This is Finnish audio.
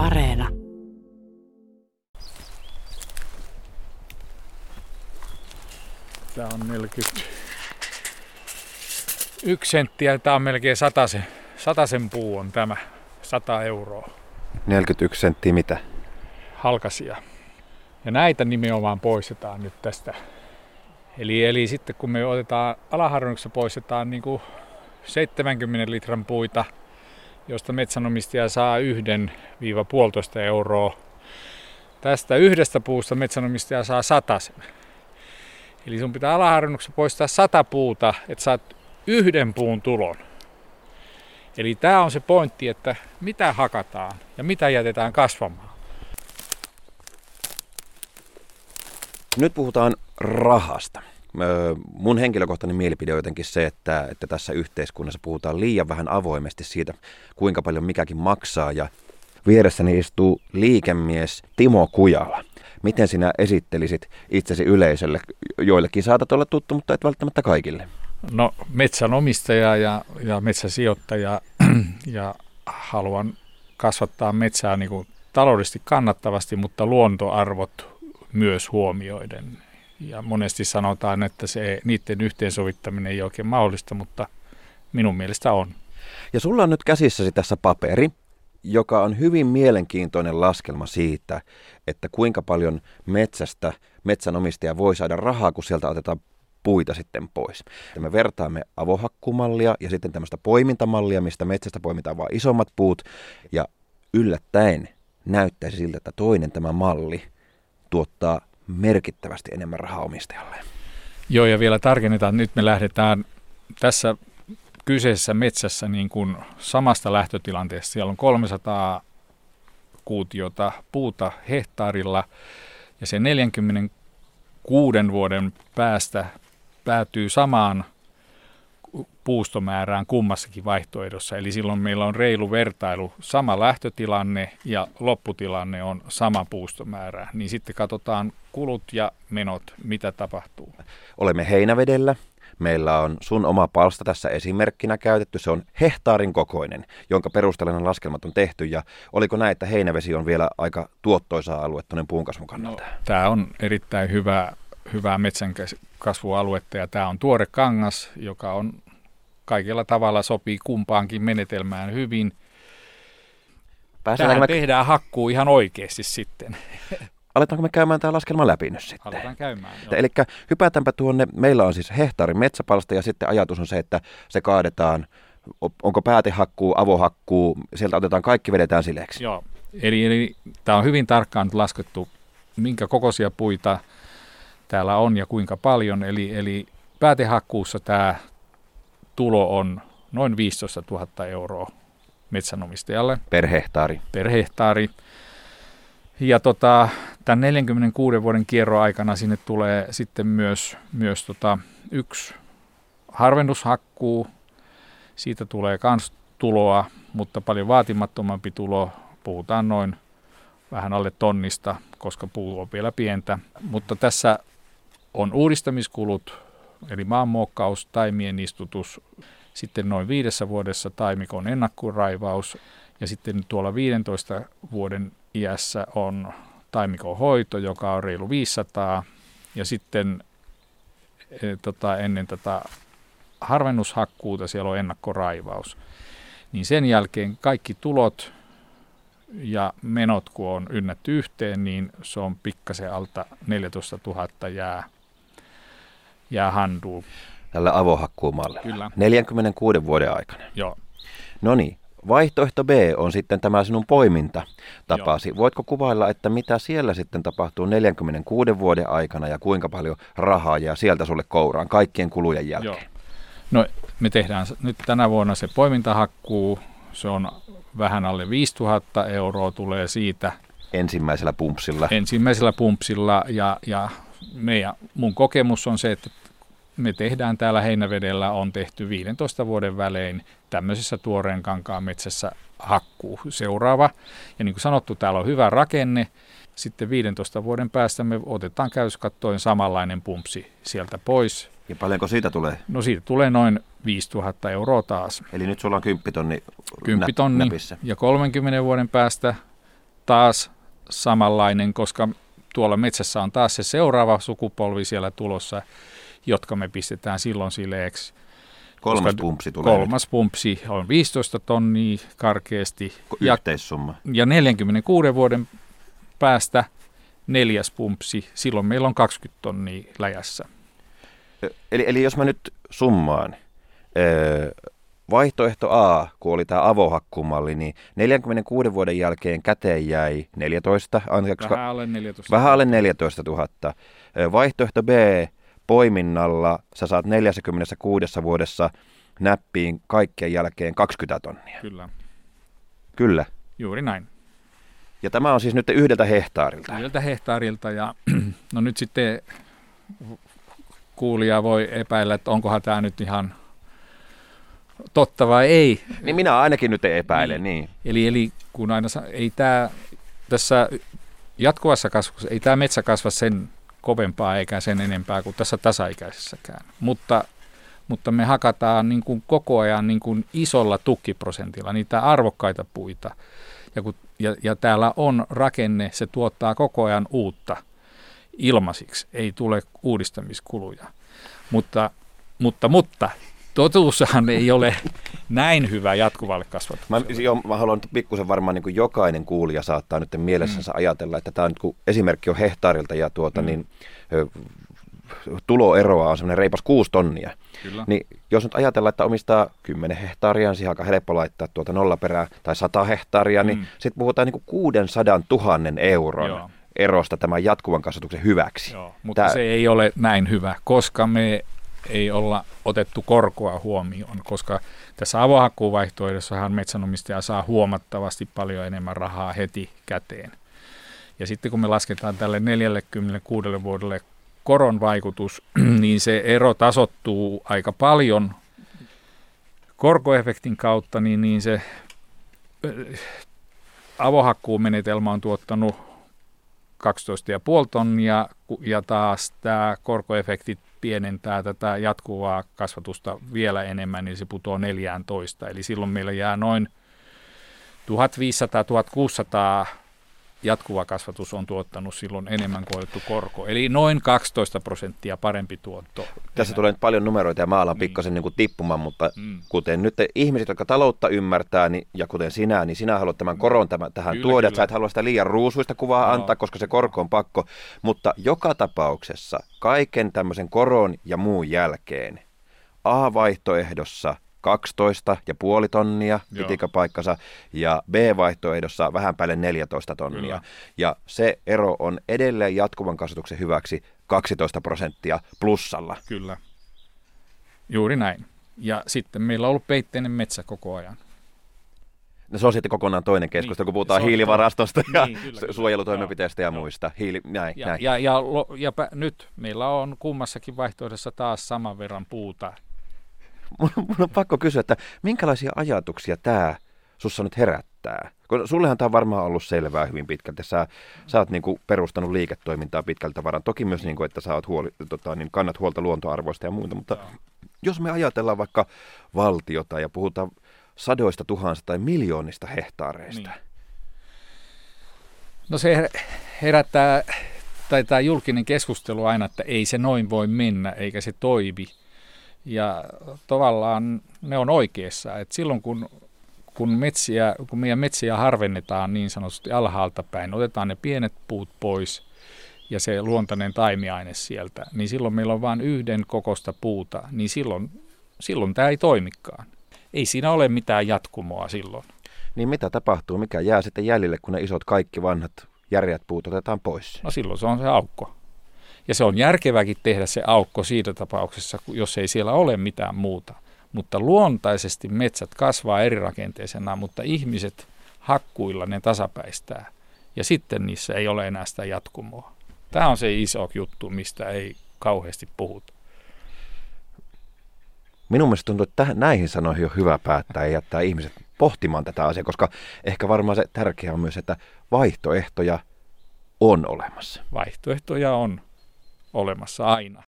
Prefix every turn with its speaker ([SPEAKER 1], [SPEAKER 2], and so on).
[SPEAKER 1] Areena.
[SPEAKER 2] Tämä on 41 senttiä. Tämä on melkein satasen, satasen puu on tämä. 100 euroa.
[SPEAKER 3] 41 senttiä mitä?
[SPEAKER 2] Halkasia. Ja näitä nimenomaan poistetaan nyt tästä. Eli, eli sitten kun me otetaan alaharvennuksessa poistetaan niin kuin 70 litran puita, josta metsänomistaja saa yhden viiva puolitoista euroa. Tästä yhdestä puusta metsänomistaja saa satasen. Eli sun pitää alaharvennuksessa poistaa sata puuta, että saat yhden puun tulon. Eli tämä on se pointti, että mitä hakataan ja mitä jätetään kasvamaan.
[SPEAKER 3] Nyt puhutaan rahasta. Mun henkilökohtainen mielipide on jotenkin se, että, että tässä yhteiskunnassa puhutaan liian vähän avoimesti siitä, kuinka paljon mikäkin maksaa. Ja vieressäni istuu liikemies Timo Kujala. Miten sinä esittelisit itsesi yleisölle? Joillekin saatat olla tuttu, mutta et välttämättä kaikille.
[SPEAKER 2] No metsänomistaja ja, ja metsäsijoittaja ja haluan kasvattaa metsää niin kuin taloudellisesti kannattavasti, mutta luontoarvot myös huomioiden. Ja monesti sanotaan, että se, niiden yhteensovittaminen ei ole oikein mahdollista, mutta minun mielestä on.
[SPEAKER 3] Ja sulla on nyt käsissäsi tässä paperi, joka on hyvin mielenkiintoinen laskelma siitä, että kuinka paljon metsästä metsänomistaja voi saada rahaa, kun sieltä otetaan puita sitten pois. Ja me vertaamme avohakkumallia ja sitten tämmöistä poimintamallia, mistä metsästä poimitaan vain isommat puut. Ja yllättäen näyttäisi siltä, että toinen tämä malli tuottaa merkittävästi enemmän rahaa omistajalle.
[SPEAKER 2] Joo, ja vielä tarkennetaan, että nyt me lähdetään tässä kyseisessä metsässä niin kuin samasta lähtötilanteesta. Siellä on 300 kuutiota puuta hehtaarilla, ja se 46 vuoden päästä päätyy samaan puustomäärään kummassakin vaihtoehdossa. Eli silloin meillä on reilu vertailu, sama lähtötilanne ja lopputilanne on sama puustomäärä. Niin sitten katsotaan kulut ja menot, mitä tapahtuu.
[SPEAKER 3] Olemme Heinävedellä. Meillä on sun oma palsta tässä esimerkkinä käytetty. Se on hehtaarin kokoinen, jonka perusteella laskelmat on tehty. Ja oliko näin, että Heinävesi on vielä aika tuottoisa alue tuonne puunkasvun kannalta? No,
[SPEAKER 2] tämä on erittäin hyvä hyvää metsän kasvualuetta ja tämä on tuore kangas, joka on kaikella tavalla sopii kumpaankin menetelmään hyvin. Tähän me... tehdään hakkuu ihan oikeasti sitten.
[SPEAKER 3] Aletaanko me käymään tämä laskelma läpi nyt sitten?
[SPEAKER 2] Aletaan käymään.
[SPEAKER 3] Eli hypätäänpä tuonne, meillä on siis hehtaarin metsäpalsta ja sitten ajatus on se, että se kaadetaan, onko päätehakkuu, avohakkuu, sieltä otetaan kaikki, vedetään sileksi.
[SPEAKER 2] Joo, eli, eli tämä on hyvin tarkkaan nyt laskettu, minkä kokoisia puita täällä on ja kuinka paljon. Eli, eli päätehakkuussa tämä tulo on noin 15 000 euroa metsänomistajalle.
[SPEAKER 3] Per hehtaari.
[SPEAKER 2] Per hehtaari. Ja tota, tämän 46 vuoden kierron aikana sinne tulee sitten myös, myös tota, yksi harvennushakkuu. Siitä tulee myös tuloa, mutta paljon vaatimattomampi tulo. Puhutaan noin vähän alle tonnista, koska puu on vielä pientä. Mutta tässä on uudistamiskulut, maanmuokkaus, taimien istutus, sitten noin viidessä vuodessa taimikon ennakkoraivaus ja sitten tuolla 15 vuoden iässä on taimikon hoito, joka on reilu 500 ja sitten e, tota, ennen tätä harvennushakkuuta siellä on ennakkoraivaus. Niin sen jälkeen kaikki tulot ja menot kun on ynnätty yhteen, niin se on pikkasen alta 14 000 jää ja handuu.
[SPEAKER 3] Tällä avohakkuumallilla.
[SPEAKER 2] Kyllä.
[SPEAKER 3] 46 vuoden aikana.
[SPEAKER 2] Joo.
[SPEAKER 3] No niin, vaihtoehto B on sitten tämä sinun poiminta tapasi. Joo. Voitko kuvailla, että mitä siellä sitten tapahtuu 46 vuoden aikana ja kuinka paljon rahaa jää sieltä sulle kouraan kaikkien kulujen jälkeen? Joo.
[SPEAKER 2] No me tehdään nyt tänä vuonna se poimintahakkuu, se on vähän alle 5000 euroa tulee siitä.
[SPEAKER 3] Ensimmäisellä pumpsilla.
[SPEAKER 2] Ensimmäisellä pumpsilla ja, ja meidän, mun kokemus on se, että me tehdään täällä Heinävedellä, on tehty 15 vuoden välein tämmöisessä tuoreen kankaan metsässä hakkuu seuraava. Ja niin kuin sanottu, täällä on hyvä rakenne. Sitten 15 vuoden päästä me otetaan käyskattoin samanlainen pumpsi sieltä pois.
[SPEAKER 3] Ja paljonko siitä tulee?
[SPEAKER 2] No siitä tulee noin 5000 euroa taas.
[SPEAKER 3] Eli nyt sulla on 10 tonni,
[SPEAKER 2] 10 tonni näpissä. ja 30 vuoden päästä taas samanlainen, koska tuolla metsässä on taas se seuraava sukupolvi siellä tulossa, jotka me pistetään silloin sileeksi.
[SPEAKER 3] Kolmas
[SPEAKER 2] Koska
[SPEAKER 3] pumpsi tulee
[SPEAKER 2] Kolmas pumpsi on 15 tonnia karkeasti.
[SPEAKER 3] nyt.
[SPEAKER 2] Ja,
[SPEAKER 3] Yhteissumma.
[SPEAKER 2] ja 46 vuoden päästä neljäs pumpsi, silloin meillä on 20 tonnia läjässä.
[SPEAKER 3] Eli, eli jos mä nyt summaan, öö, vaihtoehto A, kun oli tämä avohakkumalli, niin 46 vuoden jälkeen käteen jäi 14, anteeksi,
[SPEAKER 2] Vähän alle 14.
[SPEAKER 3] vähän alle 14 000. Öö, Vaihtoehto B, poiminnalla sä saat 46 vuodessa näppiin kaikkien jälkeen 20 tonnia.
[SPEAKER 2] Kyllä,
[SPEAKER 3] Kyllä.
[SPEAKER 2] juuri näin.
[SPEAKER 3] Ja tämä on siis nyt yhdeltä hehtaarilta.
[SPEAKER 2] Yhdeltä hehtaarilta ja no nyt sitten kuulija voi epäillä, että onkohan tämä nyt ihan totta vai ei.
[SPEAKER 3] Niin minä ainakin nyt epäilen, niin. niin.
[SPEAKER 2] Eli, eli kun aina ei tämä tässä jatkuvassa kasvussa, ei tämä metsä kasva sen kovempaa eikä sen enempää kuin tässä tasaikäisessäkään. Mutta, mutta me hakataan niin kuin koko ajan niin kuin isolla tukkiprosentilla niitä arvokkaita puita. Ja, kun, ja, ja täällä on rakenne, se tuottaa koko ajan uutta ilmaisiksi, ei tule uudistamiskuluja. Mutta, mutta, mutta totuushan ei ole näin hyvä jatkuvalle kasvatukselle.
[SPEAKER 3] Mä, jo, mä haluan nyt pikkusen varmaan niin kuin jokainen kuulija saattaa nyt mielessänsä mm. ajatella, että tämä on nyt kun esimerkki on hehtaarilta ja tuota, mm. niin, tuloeroa on semmoinen reipas kuusi tonnia.
[SPEAKER 2] Kyllä.
[SPEAKER 3] Niin jos nyt ajatellaan, että omistaa 10 hehtaaria, niin siihen aika helppo laittaa tuota nollaperää, tai 100 hehtaaria, niin
[SPEAKER 2] Mm.
[SPEAKER 3] sitten puhutaan niin kuin 600 000 euron
[SPEAKER 2] Joo.
[SPEAKER 3] erosta tämän jatkuvan kasvatuksen hyväksi.
[SPEAKER 2] Joo, mutta
[SPEAKER 3] Tää-
[SPEAKER 2] se ei ole näin hyvä, koska me ei olla otettu korkoa huomioon, koska tässä avohakkuuvaihtoehdossahan metsänomistaja saa huomattavasti paljon enemmän rahaa heti käteen. Ja sitten kun me lasketaan tälle 46 vuodelle koron vaikutus, niin se ero tasottuu aika paljon korkoefektin kautta, niin, niin se ö, avohakkuumenetelmä on tuottanut 12,5 tonnia ja taas tämä korkoefekti pienentää tätä jatkuvaa kasvatusta vielä enemmän, niin se putoo 14. Eli silloin meillä jää noin 1500-1600 jatkuva kasvatus on tuottanut silloin enemmän kuin otettu korko. Eli noin 12 prosenttia parempi tuotto.
[SPEAKER 3] Tässä tulee nyt paljon numeroita ja mä alan
[SPEAKER 2] Niin.
[SPEAKER 3] pikkasen niin kuin tippumaan, mutta
[SPEAKER 2] Mm.
[SPEAKER 3] kuten nyt ihmiset, jotka taloutta ymmärtää, niin, ja kuten sinä, niin sinä haluat tämän koron tämän, tähän
[SPEAKER 2] Kyllä,
[SPEAKER 3] tuoda,
[SPEAKER 2] kyllä.
[SPEAKER 3] sä et halua sitä liian ruusuista kuvaa
[SPEAKER 2] Joo.
[SPEAKER 3] antaa, koska se korko on pakko. Mutta joka tapauksessa kaiken tämmöisen koron ja muun jälkeen A-vaihtoehdossa 12 ja puoli tonnia,
[SPEAKER 2] Joo.
[SPEAKER 3] pitikö paikkansa, ja B-vaihtoehdossa vähän päälle 14 tonnia.
[SPEAKER 2] Kyllä.
[SPEAKER 3] Ja se ero on edelleen jatkuvan kasvatuksen hyväksi 12 prosenttia plussalla.
[SPEAKER 2] Kyllä. Juuri näin. Ja sitten meillä on ollut peitteinen metsä koko ajan.
[SPEAKER 3] No se on sitten kokonaan toinen keskustelu,
[SPEAKER 2] Niin,
[SPEAKER 3] kun puhutaan hiilivarastosta ja
[SPEAKER 2] Niin, kyllä, kyllä.
[SPEAKER 3] suojelutoimenpiteistä ja
[SPEAKER 2] Joo,
[SPEAKER 3] muista. Hiili, näin,
[SPEAKER 2] Ja,
[SPEAKER 3] näin.
[SPEAKER 2] ja, ja, lo- ja pä, nyt meillä on kummassakin vaihtoehdossa taas saman verran puuta.
[SPEAKER 3] Mun, mun on pakko kysyä, että minkälaisia ajatuksia tämä sussa nyt herättää? Kun sullehan tämä on varmaan ollut selvää hyvin pitkälti. Sä, sä oot niinku perustanut liiketoimintaa pitkältä varan. Toki myös, niinku, että sä oot huoli, tota, niin kannat huolta luontoarvoista ja muuta, mutta jos me ajatellaan vaikka valtiota ja puhutaan sadoista tuhansista tai miljoonista hehtaareista,
[SPEAKER 2] Niin. No se her- herättää, tai tämä julkinen keskustelu aina, että ei se noin voi mennä, eikä se toimi. Ja tavallaan ne on oikeassa, että silloin kun, kun, metsiä, kun meidän metsiä harvennetaan niin sanotusti alhaalta päin, otetaan ne pienet puut pois ja se luontainen taimiaine sieltä, niin silloin meillä on vain yhden kokosta puuta, niin silloin, silloin tämä ei toimikaan. Ei siinä ole mitään jatkumoa silloin.
[SPEAKER 3] niin mitä tapahtuu? Mikä jää sitten jäljelle, kun ne isot kaikki vanhat järjät puut otetaan pois?
[SPEAKER 2] No silloin se on se aukko. Ja se on järkeväkin tehdä se aukko siitä tapauksessa, jos ei siellä ole mitään muuta. Mutta luontaisesti metsät kasvaa erirakenteisena, mutta ihmiset hakkuilla ne tasapäistää. Ja sitten niissä ei ole enää sitä jatkumoa. Tämä on se iso juttu, mistä ei kauheasti puhuta.
[SPEAKER 3] Minun mielestä tuntuu, että näihin sanoihin on hyvä päättää ja jättää ihmiset pohtimaan tätä asiaa, koska ehkä varmaan se tärkeää on myös, että vaihtoehtoja on olemassa.
[SPEAKER 2] Vaihtoehtoja on olemassa aina.